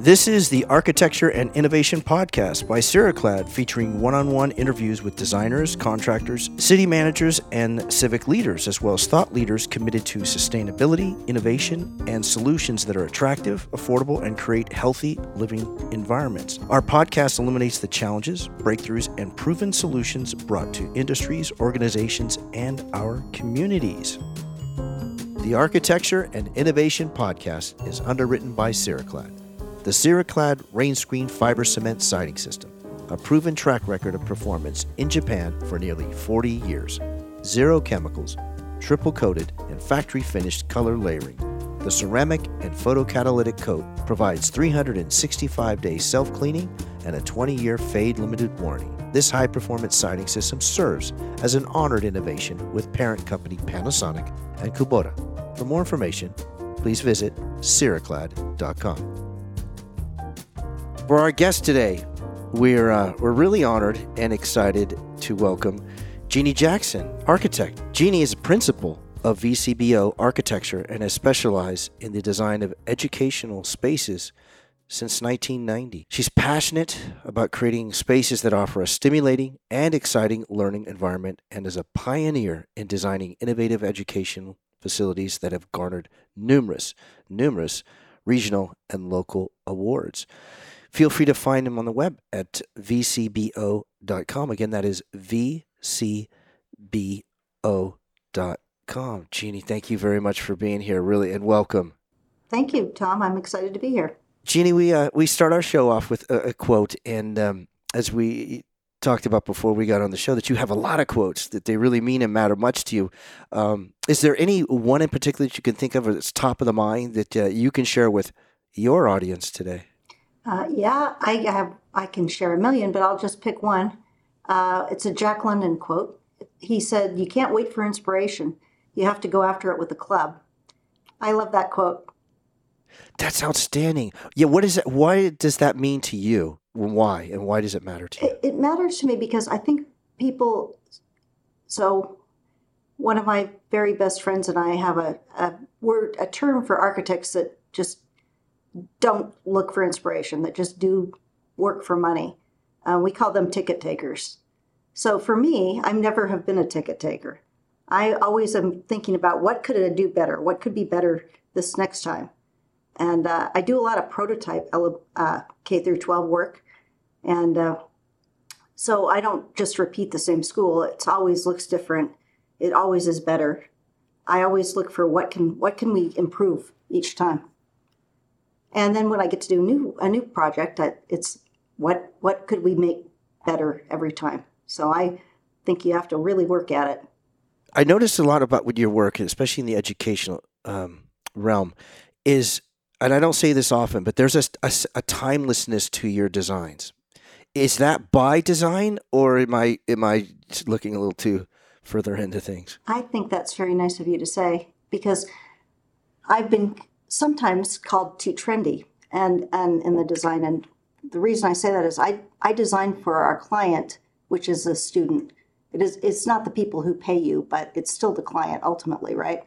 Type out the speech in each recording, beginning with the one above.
This is the Architecture and Innovation Podcast by Ceraclad, featuring one on one interviews with designers, contractors, city managers, and civic leaders, as well as thought leaders committed to sustainability, innovation, and solutions that are attractive, affordable, and create healthy living environments. Our podcast illuminates the challenges, breakthroughs, and proven solutions brought to industries, organizations, and our communities. The Architecture and Innovation Podcast is underwritten by Ceraclad. The Ceraclad rain screen fiber cement siding system, a proven track record of performance in Japan for nearly 40 years. Zero chemicals, triple coated, and factory finished color layering. The ceramic and photocatalytic coat provides 365 day self cleaning and a 20 year fade limited warranty. This high performance siding system serves as an honored innovation with parent company Panasonic and Kubota. For more information, please visit ceraclad.com. For our guest today, we're uh, we're really honored and excited to welcome Jeannie Jackson, architect. Jeannie is a principal of VCBO Architecture and has specialized in the design of educational spaces since 1990. She's passionate about creating spaces that offer a stimulating and exciting learning environment and is a pioneer in designing innovative educational facilities that have garnered numerous, numerous regional and local awards feel free to find him on the web at vcbo.com. Again, that is vcbo.com. Jeannie, thank you very much for being here, really, and welcome. Thank you, Tom. I'm excited to be here. Jeannie, we uh, we start our show off with a, a quote, and um, as we talked about before we got on the show, that you have a lot of quotes that they really mean and matter much to you. Um, is there any one in particular that you can think of that's top of the mind that uh, you can share with your audience today? Uh, yeah, I have. I can share a million, but I'll just pick one. Uh, it's a Jack London quote. He said, "You can't wait for inspiration. You have to go after it with a club." I love that quote. That's outstanding. Yeah, what is it? Why does that mean to you? Why and why does it matter to you? It, it matters to me because I think people. So, one of my very best friends and I have a, a word, a term for architects that just don't look for inspiration, that just do work for money. Uh, we call them ticket takers. So for me, I never have been a ticket taker. I always am thinking about what could I do better? What could be better this next time? And uh, I do a lot of prototype uh, K through 12 work. And uh, so I don't just repeat the same school. It always looks different. It always is better. I always look for what can what can we improve each time. And then when I get to do new a new project, I, it's what what could we make better every time. So I think you have to really work at it. I noticed a lot about with your work, especially in the educational um, realm, is and I don't say this often, but there's a, a, a timelessness to your designs. Is that by design, or am I am I looking a little too further into things? I think that's very nice of you to say because I've been sometimes called too trendy and, and in the design. And the reason I say that is I, I design for our client, which is a student. It is it's not the people who pay you, but it's still the client ultimately, right?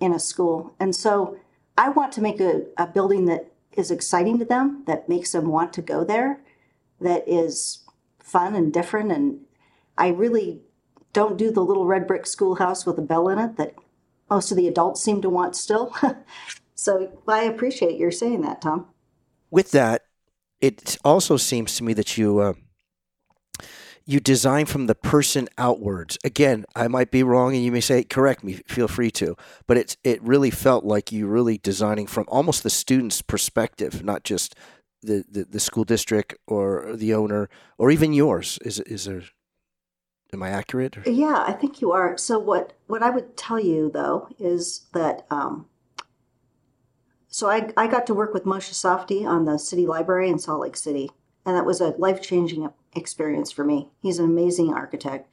In a school. And so I want to make a, a building that is exciting to them, that makes them want to go there, that is fun and different. And I really don't do the little red brick schoolhouse with a bell in it that most of the adults seem to want still. So I appreciate your saying that, Tom. With that, it also seems to me that you uh, you design from the person outwards. Again, I might be wrong, and you may say, correct me. Feel free to. But it's it really felt like you really designing from almost the student's perspective, not just the, the, the school district or the owner or even yours. Is is there? Am I accurate? Yeah, I think you are. So what what I would tell you though is that um, so I, I got to work with Moshe Safdie on the city library in Salt Lake City, and that was a life changing experience for me. He's an amazing architect.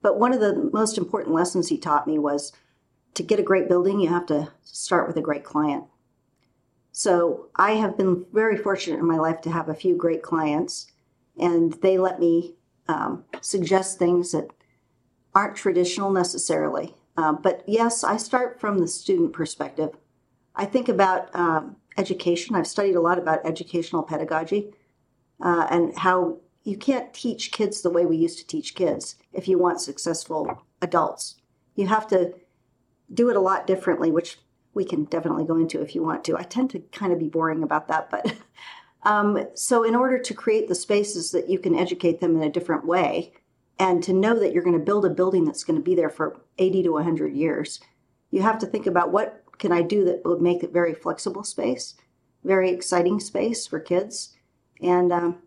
But one of the most important lessons he taught me was to get a great building, you have to start with a great client. So I have been very fortunate in my life to have a few great clients, and they let me um, suggest things that aren't traditional necessarily. Uh, but yes, I start from the student perspective. I think about um, education. I've studied a lot about educational pedagogy uh, and how you can't teach kids the way we used to teach kids if you want successful adults. You have to do it a lot differently, which we can definitely go into if you want to. I tend to kind of be boring about that, but um, so in order to create the spaces that you can educate them in a different way, and to know that you're going to build a building that's going to be there for 80 to 100 years, you have to think about what can I do that would make it very flexible space, very exciting space for kids, and um,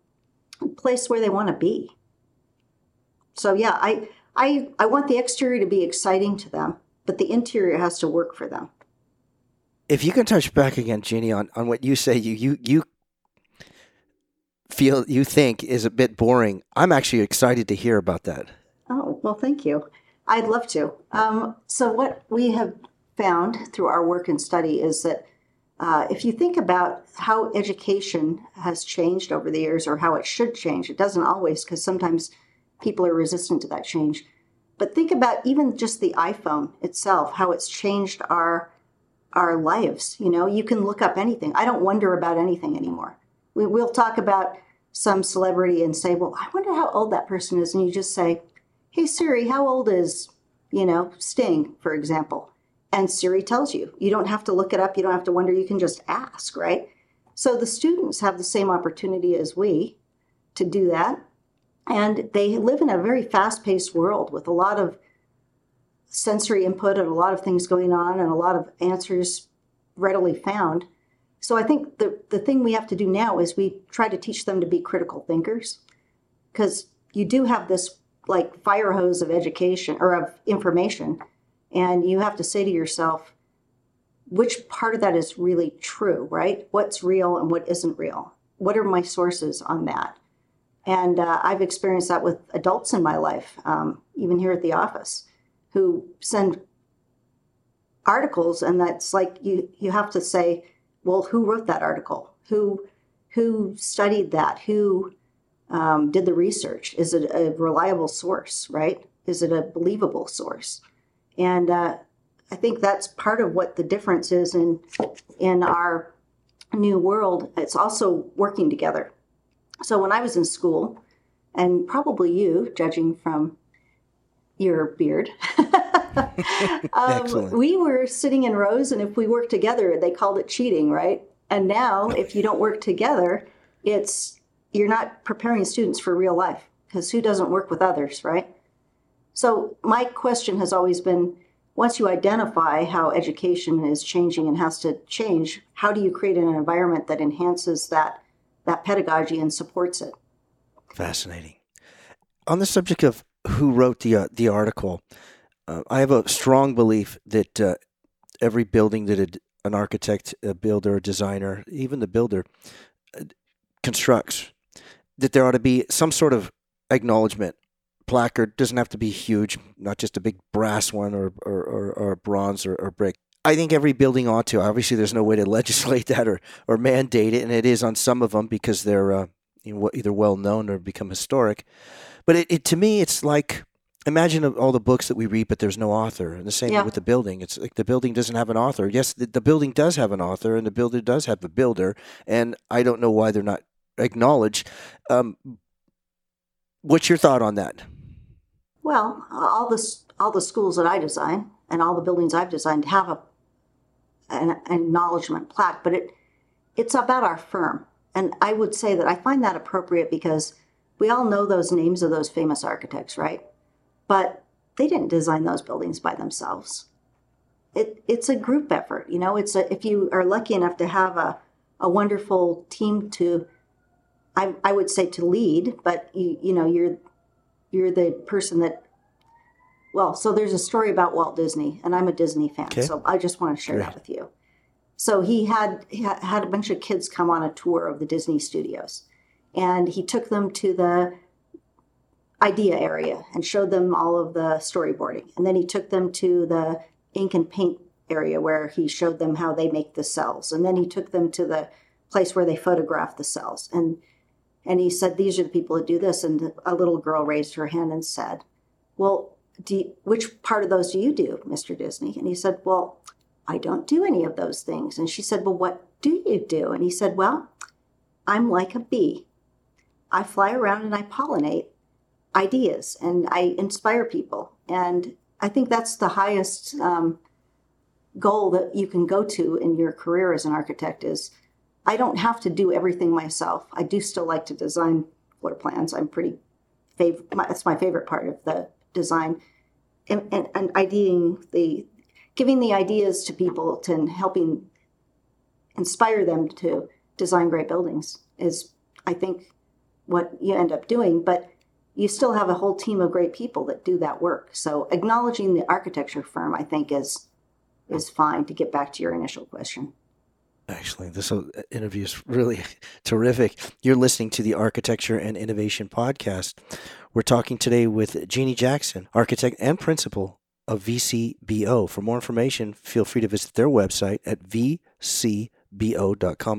a place where they want to be. So yeah, I I I want the exterior to be exciting to them, but the interior has to work for them. If you can touch back again, Jeannie, on, on what you say, you you you feel you think is a bit boring. I'm actually excited to hear about that. Oh well, thank you. I'd love to. Um, so what we have found through our work and study is that uh, if you think about how education has changed over the years or how it should change, it doesn't always because sometimes people are resistant to that change. But think about even just the iPhone itself, how it's changed our our lives. You know, you can look up anything. I don't wonder about anything anymore. We, we'll talk about some celebrity and say, "Well, I wonder how old that person is," and you just say, "Hey Siri, how old is you know Sting, for example?" And Siri tells you. You don't have to look it up. You don't have to wonder. You can just ask, right? So the students have the same opportunity as we to do that. And they live in a very fast paced world with a lot of sensory input and a lot of things going on and a lot of answers readily found. So I think the, the thing we have to do now is we try to teach them to be critical thinkers because you do have this like fire hose of education or of information and you have to say to yourself, which part of that is really true, right? What's real and what isn't real? What are my sources on that? And uh, I've experienced that with adults in my life, um, even here at the office, who send articles, and that's like you you have to say, well, who wrote that article? Who who studied that? Who um, did the research? Is it a reliable source? Right? Is it a believable source? And uh, I think that's part of what the difference is in in our new world. It's also working together. So when I was in school, and probably you, judging from your beard, um, we were sitting in rows, and if we worked together, they called it cheating, right? And now, if you don't work together, it's you're not preparing students for real life because who doesn't work with others, right? So my question has always been once you identify how education is changing and has to change, how do you create an environment that enhances that that pedagogy and supports it? Fascinating. On the subject of who wrote the uh, the article, uh, I have a strong belief that uh, every building that a, an architect, a builder, a designer, even the builder uh, constructs, that there ought to be some sort of acknowledgement placard doesn't have to be huge, not just a big brass one or or, or, or bronze or, or brick. I think every building ought to. Obviously, there's no way to legislate that or, or mandate it, and it is on some of them because they're uh, either well known or become historic. But it, it, to me, it's like imagine all the books that we read, but there's no author. And the same yeah. with the building. It's like the building doesn't have an author. Yes, the, the building does have an author, and the builder does have a builder. And I don't know why they're not acknowledged. Um, what's your thought on that? Well, all the all the schools that I design and all the buildings I've designed have a an, acknowledgement plaque, but it it's about our firm. And I would say that I find that appropriate because we all know those names of those famous architects, right? But they didn't design those buildings by themselves. It, it's a group effort, you know. It's a, if you are lucky enough to have a, a wonderful team to, I, I would say to lead, but you, you know, you're you're the person that well so there's a story about walt disney and i'm a disney fan okay. so i just want to share Great. that with you so he had he had a bunch of kids come on a tour of the disney studios and he took them to the idea area and showed them all of the storyboarding and then he took them to the ink and paint area where he showed them how they make the cels and then he took them to the place where they photograph the cels and and he said, These are the people that do this. And a little girl raised her hand and said, Well, you, which part of those do you do, Mr. Disney? And he said, Well, I don't do any of those things. And she said, Well, what, do you do? And he said, Well, I'm like a bee. I fly around and I pollinate ideas and I inspire people. And I think that's the highest um, goal that you can go to in your career as an architect is I don't have to do everything myself. I do still like to design floor plans. I'm pretty fav- my, that's my favorite part of the design and, and, and ideating the giving the ideas to people to and helping inspire them to design great buildings is I think what you end up doing but you still have a whole team of great people that do that work so acknowledging the architecture firm I think is is fine to get back to your initial question Actually, this uh, interview is really terrific. You're listening to the Architecture and Innovation Podcast. We're talking today with Jeannie Jackson, architect and principal of VCBO. For more information, feel free to visit their website at vcbo.com.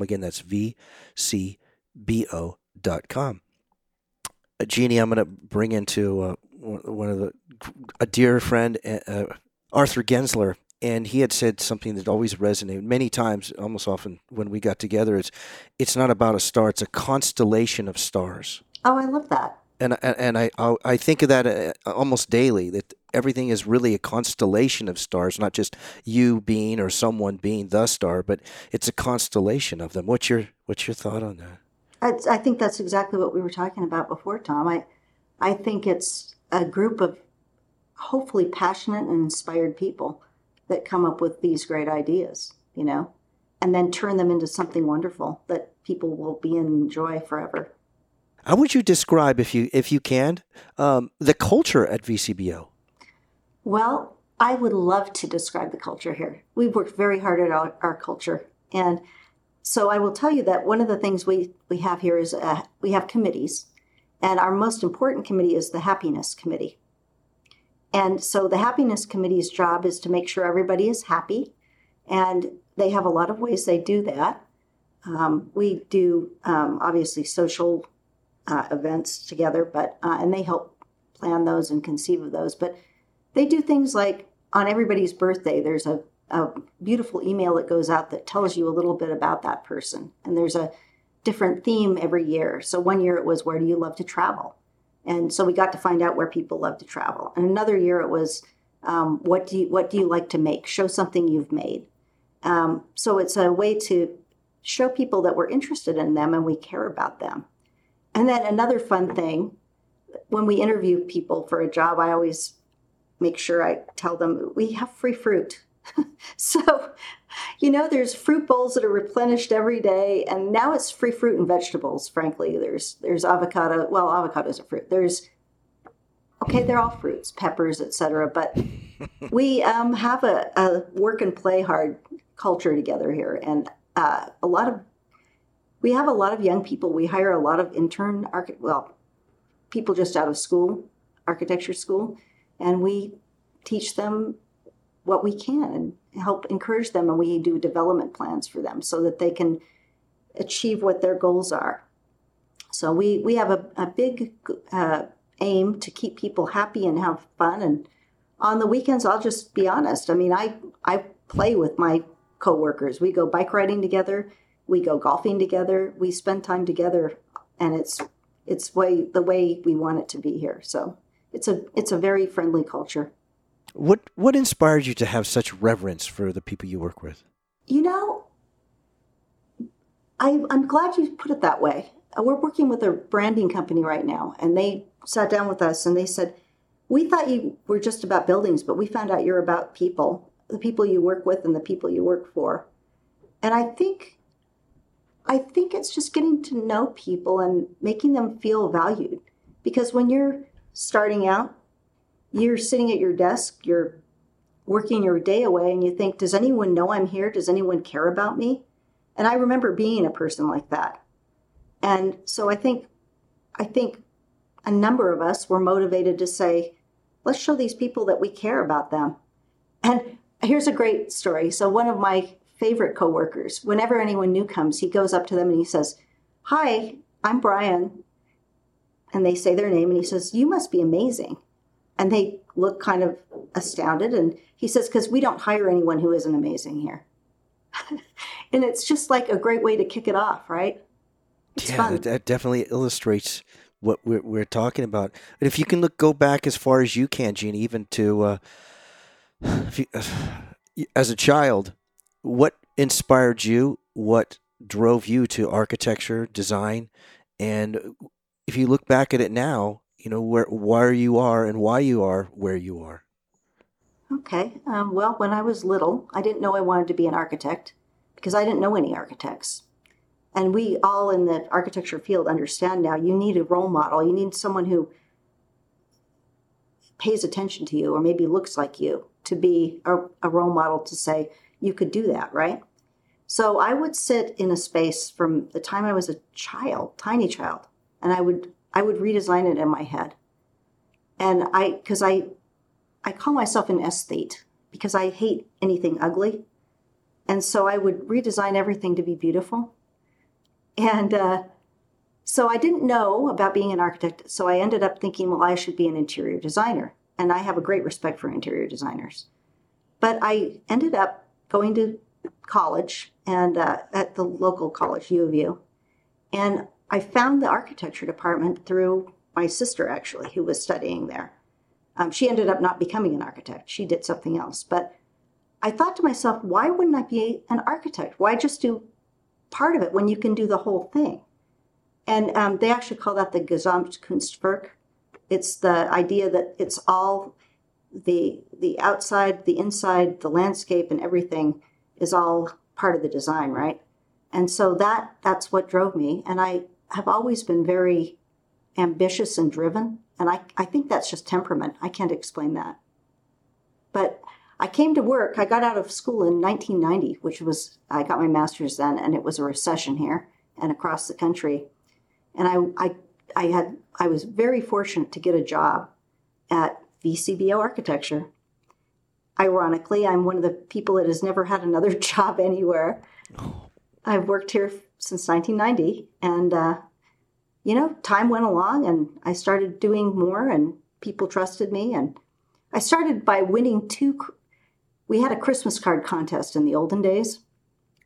Again, that's vcbo.com. Uh, Jeannie, I'm going to bring into uh, one of the a dear friend, uh, uh Arthur Gensler and he had said something that always resonated many times almost often when we got together it's it's not about a star it's a constellation of stars. Oh i love that. And and i i think of that uh, almost daily that everything is really a constellation of stars not just you being or someone being the star but it's a constellation of them. What's your what's your thought on that? I, I think that's exactly what we were talking about before tom. I i think it's a group of hopefully passionate and inspired people that come up with these great ideas, you know, and then turn them into something wonderful that people will be in enjoy forever. How would you describe, if you if you can, um, the culture at VCBO? Well, I would love to describe the culture here. We've worked very hard at our, our culture, and so I will tell you that one of the things we we have here is uh, we have committees, and our most important committee is the happiness committee. And so the happiness committee's job is to make sure everybody is happy. And they have a lot of ways they do that. Um, we do um, obviously social uh, events together, but uh, and they help plan those and conceive of those. But they do things like on everybody's birthday, there's a, a beautiful email that goes out that tells you a little bit about that person. And there's a different theme every year. So one year it was, Where do you love to travel? And so we got to find out where people love to travel. And another year it was, um, what do you what do you like to make? Show something you've made. Um, so it's a way to show people that we're interested in them and we care about them. And then another fun thing, when we interview people for a job, I always make sure I tell them we have free fruit. so, you know, there's fruit bowls that are replenished every day, and now it's free fruit and vegetables. Frankly, there's there's avocado. Well, avocados are fruit. There's okay, they're all fruits, peppers, etc. But we um, have a, a, work and play hard culture together here, and uh, a lot of we have a lot of young people. We hire a lot of intern arch well, people just out of school, architecture school, and we teach them what we can and help encourage them. And we do development plans for them so that they can achieve what their goals are. So we, we have a, a big uh, aim to keep people happy and have fun. And on the weekends, I'll just be honest. I mean, I, I play with my coworkers. We go bike riding together. We go golfing together. We spend time together, and it's it's way the way we want it to be here. So it's a it's a very friendly culture. What what inspired you to have such reverence for the people you work with? You know, I, I'm glad you put it that way. Uh, we're working with a branding company right now, and they sat down with us and they said, "We thought you were just about buildings, but we found out you're about people, the people you work with, and the people you work for." And I think, I think it's just getting to know people and making them feel valued, because when you're starting out, you're sitting at your desk, you're working your day away, and you think, does anyone know I'm here? Does anyone care about me? And I remember being a person like that. And so I think, I think a number of us were motivated to say, let's show these people that we care about them. And here's a great story. So one of my favorite coworkers, whenever anyone new comes, he goes up to them and he says, Hi, I'm Brian. And they say their name and he says, You must be amazing. And they look kind of astounded. And he says, Because we don't hire anyone who isn't amazing here. and it's just like a great way to kick it off, right? It's yeah, fun. That, definitely illustrates what we're, we're talking about. But if you can look, go back as far as you can, Gene, even to uh, you, uh, as a child, what inspired you? What drove you to architecture, design, and if you look back at it now, you know where where you are and why you are where you are. Okay. Um, well, when I was little, I didn't know I wanted to be an architect because I didn't know any architects. And we all in the architecture field understand now you need a role model. You need someone who pays attention to you or maybe looks like you to be a, a role model to say, you could do that, right? So I would sit in a space from the time I was a child, tiny child, and I would I would redesign it in my head. And I because I I call myself an aesthete because I hate anything ugly. And so I would redesign everything to be beautiful. And uh, so I didn't know about being an architect. So I ended up thinking, well, I should be an interior designer. And I have a great respect for interior designers. But I ended up going to college and uh, at the local college, U of U. And I found the architecture department through my sister, actually, who was studying there. Um, she ended up not becoming an architect. She did something else. But I thought to myself, why wouldn't I be an architect? Why just do part of it when you can do the whole thing? And um, they actually call that the Gesamtkunstwerk. It's the idea that it's all the the outside, the inside, the landscape, and everything is all part of the design, right? And so that that's what drove me. And I have always been very ambitious and driven. And I, I think that's just temperament. I can't explain that. But I came to work, I got out of school in 1990, which was, I got my master's then, and it was a recession here and across the country. And I, I, I had, I was very fortunate to get a job at VCBO Architecture. Ironically, I'm one of the people that has never had another job anywhere. I've worked here since 1990, and uh, you know, time went along and I started doing more and people trusted me. And I started by winning two. We had a Christmas card contest in the olden days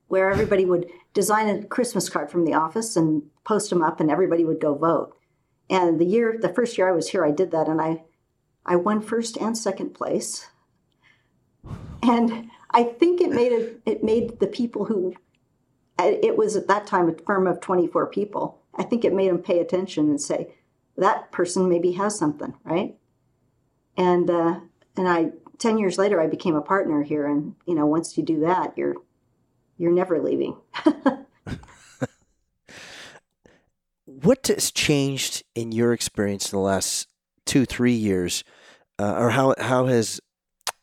where everybody would design a Christmas card from the office and post them up and everybody would go vote. And the year, the first year I was here, I did that and I, I won first and second place. And I think it made it, it made the people who, it was at that time a firm of 24 people I think it made them pay attention and say, that person maybe has something, right? And uh, and I ten years later I became a partner here, and you know once you do that, you're you're never leaving. what has changed in your experience in the last two three years, uh, or how how has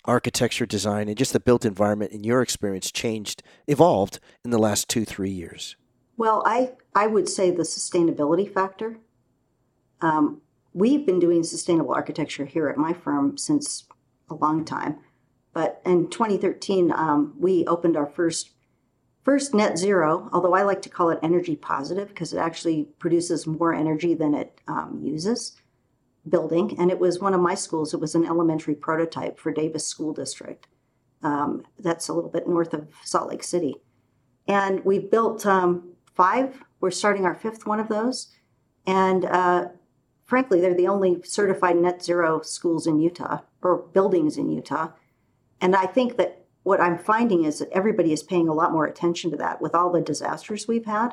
architecture design and just the built environment in your experience changed evolved in the last two three years well, I, I would say the sustainability factor. Um, we've been doing sustainable architecture here at my firm since a long time. But in 2013, um, we opened our first first net zero, although I like to call it energy positive because it actually produces more energy than it um, uses building. And it was one of my schools. It was an elementary prototype for Davis School District. Um, that's a little bit north of Salt Lake City. And we built um, five. We're starting our fifth one of those. And uh, frankly, they're the only certified net zero schools in Utah or buildings in Utah. And I think that what I'm finding is that everybody is paying a lot more attention to that with all the disasters we've had,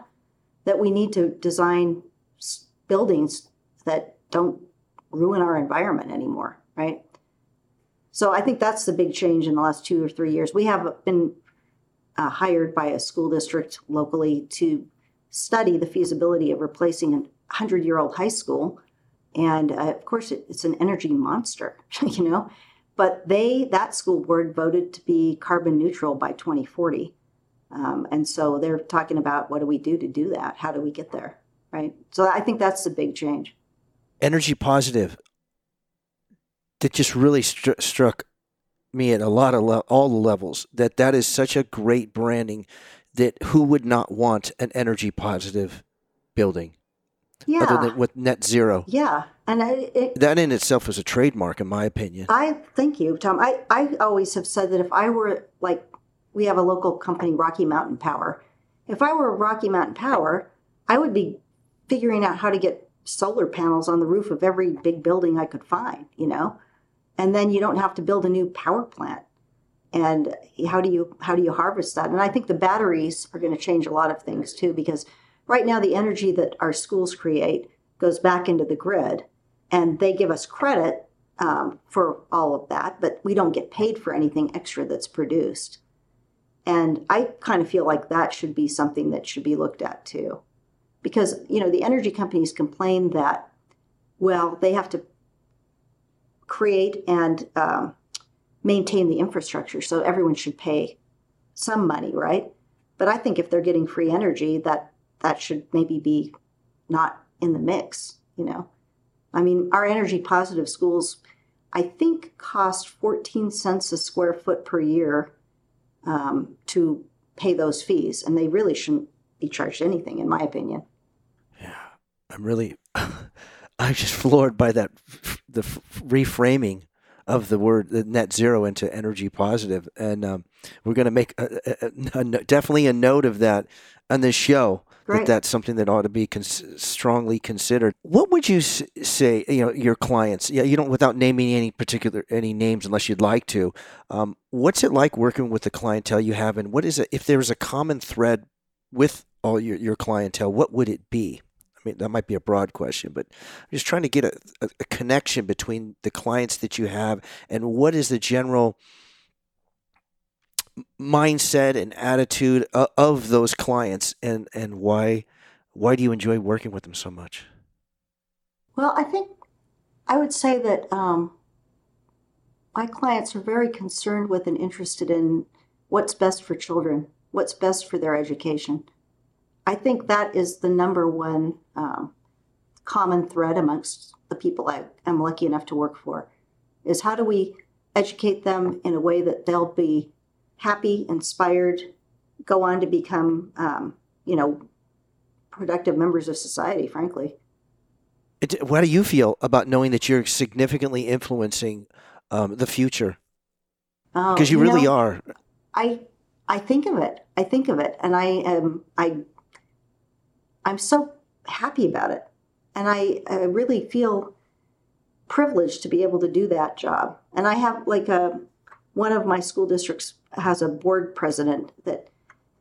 that we need to design buildings that don't ruin our environment anymore, right? So I think that's the big change in the last two or three years. We have been uh, hired by a school district locally to study the feasibility of replacing a 100 year old high school. And uh, of course, it, it's an energy monster, you know. But they, that school board voted to be carbon neutral by 2040. Um, and so they're talking about what do we do to do that? How do we get there? Right. So I think that's the big change. Energy positive. That just really stru- struck me at a lot of le- all the levels. That that is such a great branding that who would not want an energy positive building? Yeah. Other than with net zero. Yeah. And I, it, that in itself is a trademark, in my opinion. I thank you, Tom. I, I always have said that if I were like we have a local company, Rocky Mountain Power. If I were Rocky Mountain Power, I would be figuring out how to get solar panels on the roof of every big building I could find, you know? And then you don't have to build a new power plant. And how do you how do you harvest that? And I think the batteries are going to change a lot of things too because right now the energy that our schools create goes back into the grid and they give us credit um, for all of that, but we don't get paid for anything extra that's produced. And I kind of feel like that should be something that should be looked at too. Because, you know, the energy companies complain that, well, they have to create and um, maintain the infrastructure, so everyone should pay some money, right? But I think if they're getting free energy, that that should maybe be not in the mix, you know. I mean, our energy positive schools, I think, cost 14 cents a square foot per year um, to pay those fees, and they really shouldn't be charged anything, in my opinion. Yeah, I'm really, I'm just floored by that, the reframing of the word the net zero into energy positive, and um, we're going to make a, a, a, definitely a note of that on this show. That that's something that ought to be cons- strongly considered. What would you s- say? You know, your clients. Yeah, you don't without naming any particular any names unless you'd like to. Um, what's it like working with the clientele you have, and what is it? If there's a common thread with all your your clientele, what would it be? Mean, that might be a broad question, but I'm just trying to get a, a, a connection between the clients that you have and what is the general mindset and attitude of those clients and and why why do you enjoy working with them so much? Well i think i would say that um, my clients are very concerned with and interested in what's best for children what's best for their education. I think that is the number one um, common thread amongst the people i am lucky enough to work for is how do we educate them in a way that they'll be happy, inspired, go on to become, um, you know, productive members of society, frankly. It, what do you feel about knowing that you're significantly influencing um, the future? Because oh, you, you, really know, are. I I think of it. I think of it, and I am I. I'm so happy about it, and I, I really feel privileged to be able to do that job. And I have like a one of my school districts has a board president that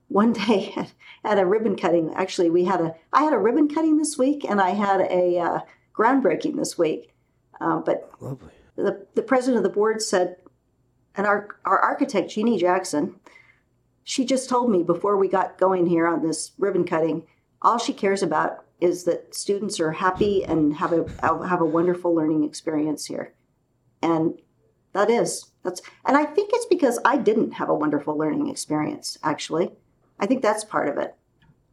one day at, a ribbon cutting actually we had a i had a ribbon cutting this week and i had a uh, groundbreaking this week uh, but Lovely. The, the president of the board said and our, our architect jeannie jackson she just told me before we got going here on this ribbon cutting all she cares about is that students are happy and have a have a wonderful learning experience here and that is that's, and I think it's because I didn't have a wonderful learning experience, actually. I think that's part of it.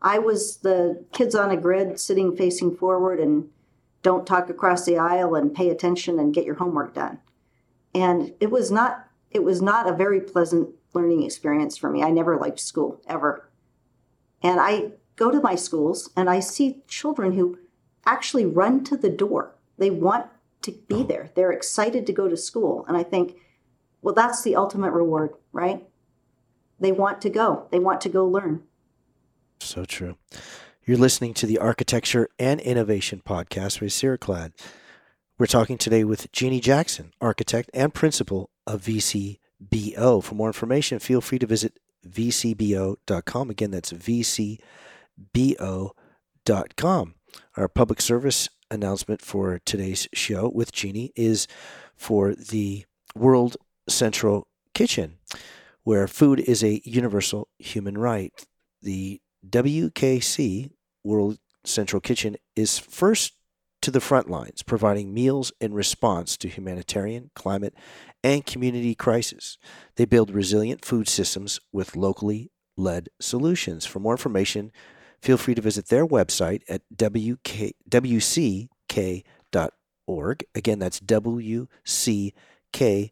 I was the kids on a grid sitting facing forward and don't talk across the aisle and pay attention and get your homework done. And it was not it was not a very pleasant learning experience for me. I never liked school ever. And I go to my schools and I see children who actually run to the door. They want to be oh. there. They're excited to go to school. And I think well, that's the ultimate reward, right? They want to go, they want to go learn. So true. You're listening to the Architecture and Innovation Podcast with Ceraclad. We're talking today with Jeannie Jackson, architect and principal of VCBO. For more information, feel free to visit vcbo.com. Again, that's vcbo.com. Our public service announcement for today's show with Jeannie is for the World Central Kitchen, where food is a universal human right. The WKC, World Central Kitchen, is first to the front lines, providing meals in response to humanitarian, climate, and community crises. They build resilient food systems with locally led solutions. For more information, feel free to visit their website at WK, wck.org. Again, that's WCK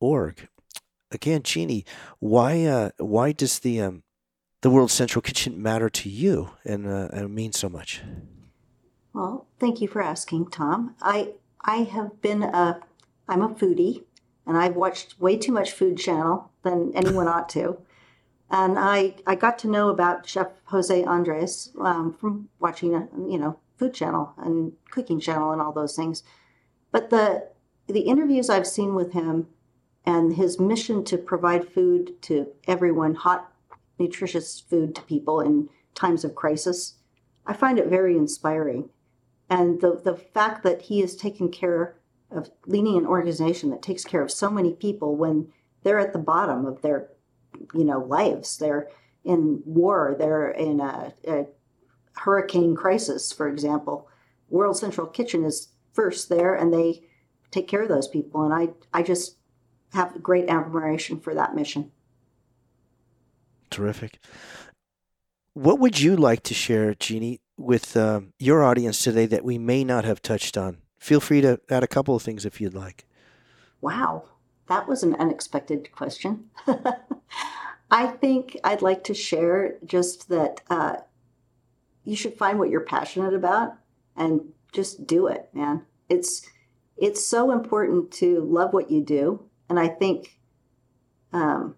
org. Again, Jeannie, why uh, why does the um, the World Central Kitchen matter to you and, uh, and mean so much? Well, thank you for asking, Tom. I I have been a I'm a foodie. and I've watched way too much Food Channel than anyone ought to. And I, I got to know about Chef Jose Andres um, from watching, a, you know, Food Channel and Cooking Channel and all those things. But the the interviews I've seen with him and his mission to provide food to everyone, hot, nutritious food to people in times of crisis, I find it very inspiring. And the, the fact that he is taking care of leading an organization that takes care of so many people when they're at the bottom of their, you know, lives. They're in war. They're in a, a hurricane crisis, for example. World Central Kitchen is first there, and they take care of those people. And I, I just have great admiration for that mission. Terrific. What would you like to share, Jeannie, with uh, your audience today that we may not have touched on? Feel free to add a couple of things if you'd like. Wow, that was an unexpected question. I think I'd like to share just that uh, you should find what you're passionate about and just do it, man. It's it's so important to love what you do, and I think um,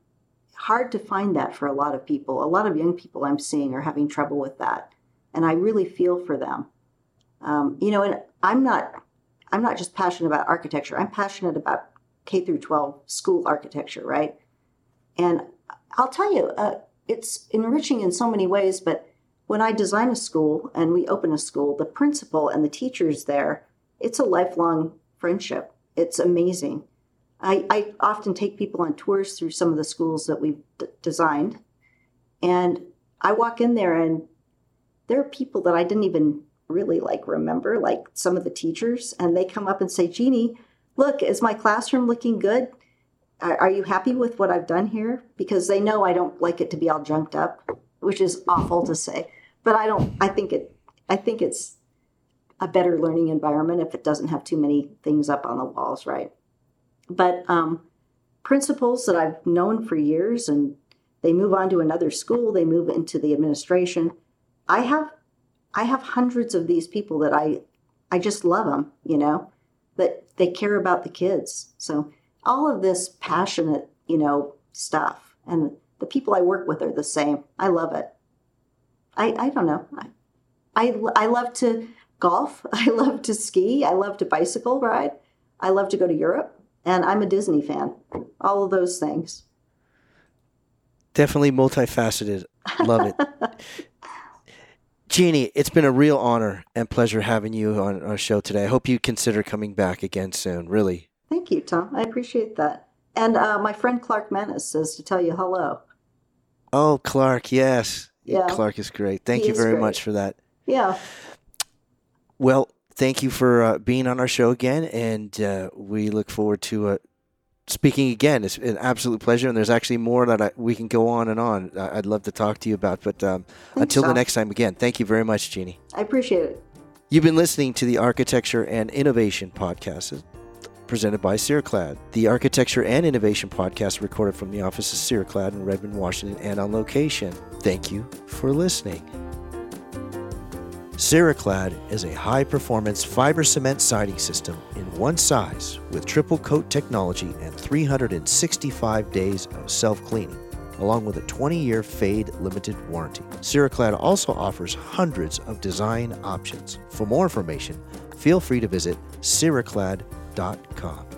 hard to find that for a lot of people. A lot of young people I'm seeing are having trouble with that, and I really feel for them. Um, you know, and I'm not I'm not just passionate about architecture. I'm passionate about K through 12 school architecture, right? And I'll tell you, uh, it's enriching in so many ways. But when I design a school and we open a school, the principal and the teachers there, it's a lifelong friendship. It's amazing. I, I often take people on tours through some of the schools that we've d- designed, and I walk in there and there are people that I didn't even really like remember, like some of the teachers, and they come up and say, Jeannie, look, is my classroom looking good? Are you happy with what I've done here? Because they know I don't like it to be all junked up, which is awful to say. But I don't. I think it. I think it's a better learning environment if it doesn't have too many things up on the walls, right? But um, principals that I've known for years, and they move on to another school, they move into the administration. I have I have hundreds of these people that I I just love them, you know, that they care about the kids. So all of this passionate, you know, stuff and the people I work with are the same. I love it. I I don't know. I I, I love to golf. I love to ski. I love to bicycle ride. I love to go to Europe and I'm a Disney fan. All of those things. Definitely multifaceted. Love it. Jeannie, it's been a real honor and pleasure having you on our show today. I hope you consider coming back again soon, really. Thank you, Tom. I appreciate that. And uh, my friend Clark Manis says to tell you hello. Oh, Clark, yes. Yeah. Clark is great. Thank he you very great. much for that. Yeah. Well, thank you for uh, being on our show again, and uh, we look forward to uh, speaking again. It's an absolute pleasure, and there's actually more that I, we can go on and on. I'd love to talk to you about, but um, until so. the next time, again, thank you very much, Jeannie. I appreciate it. You've been listening to the Architecture and Innovation Podcast presented by Ceraclad. The Architecture and Innovation Podcast recorded from the office of Ceraclad in Redmond, Washington, and on location. Thank you for listening. Ceraclad is a high performance fiber cement siding system in one size with triple coat technology and 365 days of self cleaning, along with a 20 year fade limited warranty. Ceraclad also offers hundreds of design options. For more information, feel free to visit ceraclad.com.